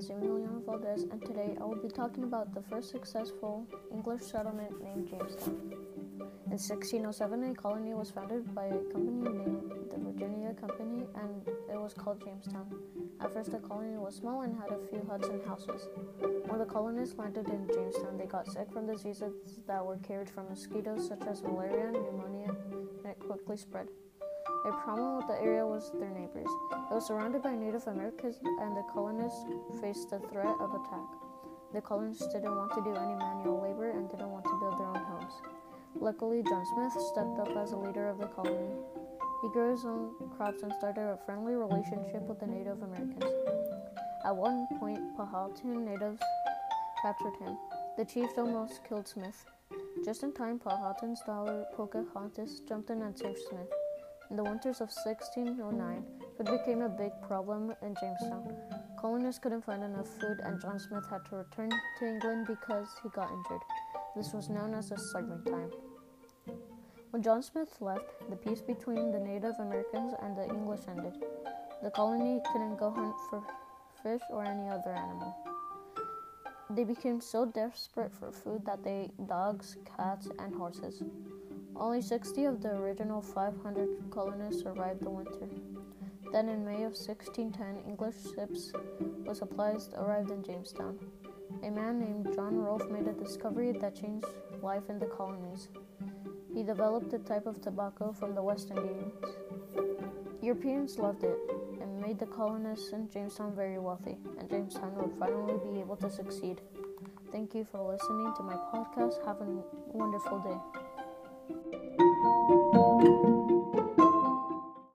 Valdez, and today I will be talking about the first successful English settlement named Jamestown. In 1607, a colony was founded by a company named the Virginia Company, and it was called Jamestown. At first, the colony was small and had a few huts and houses. When the colonists landed in Jamestown, they got sick from diseases that were carried from mosquitoes, such as malaria and pneumonia, and it quickly spread. A problem with the area was their neighbors. It was surrounded by Native Americans, and the colonists faced the threat of attack. The colonists didn't want to do any manual labor and didn't want to build their own homes. Luckily, John Smith stepped up as a leader of the colony. He grew his own crops and started a friendly relationship with the Native Americans. At one point, Powhatan natives captured him. The chief almost killed Smith. Just in time, Powhatan's daughter Pocahontas jumped in and saved Smith. In the winters of 1609, food became a big problem in Jamestown. Colonists couldn't find enough food, and John Smith had to return to England because he got injured. This was known as the starving time. When John Smith left, the peace between the Native Americans and the English ended. The colony couldn't go hunt for fish or any other animal. They became so desperate for food that they ate dogs, cats, and horses. Only 60 of the original 500 colonists survived the winter. Then, in May of 1610, English ships with supplies arrived in Jamestown. A man named John Rolfe made a discovery that changed life in the colonies. He developed a type of tobacco from the West Indies. Europeans loved it and made the colonists in Jamestown very wealthy, and Jamestown would finally be able to succeed. Thank you for listening to my podcast. Have a wonderful day.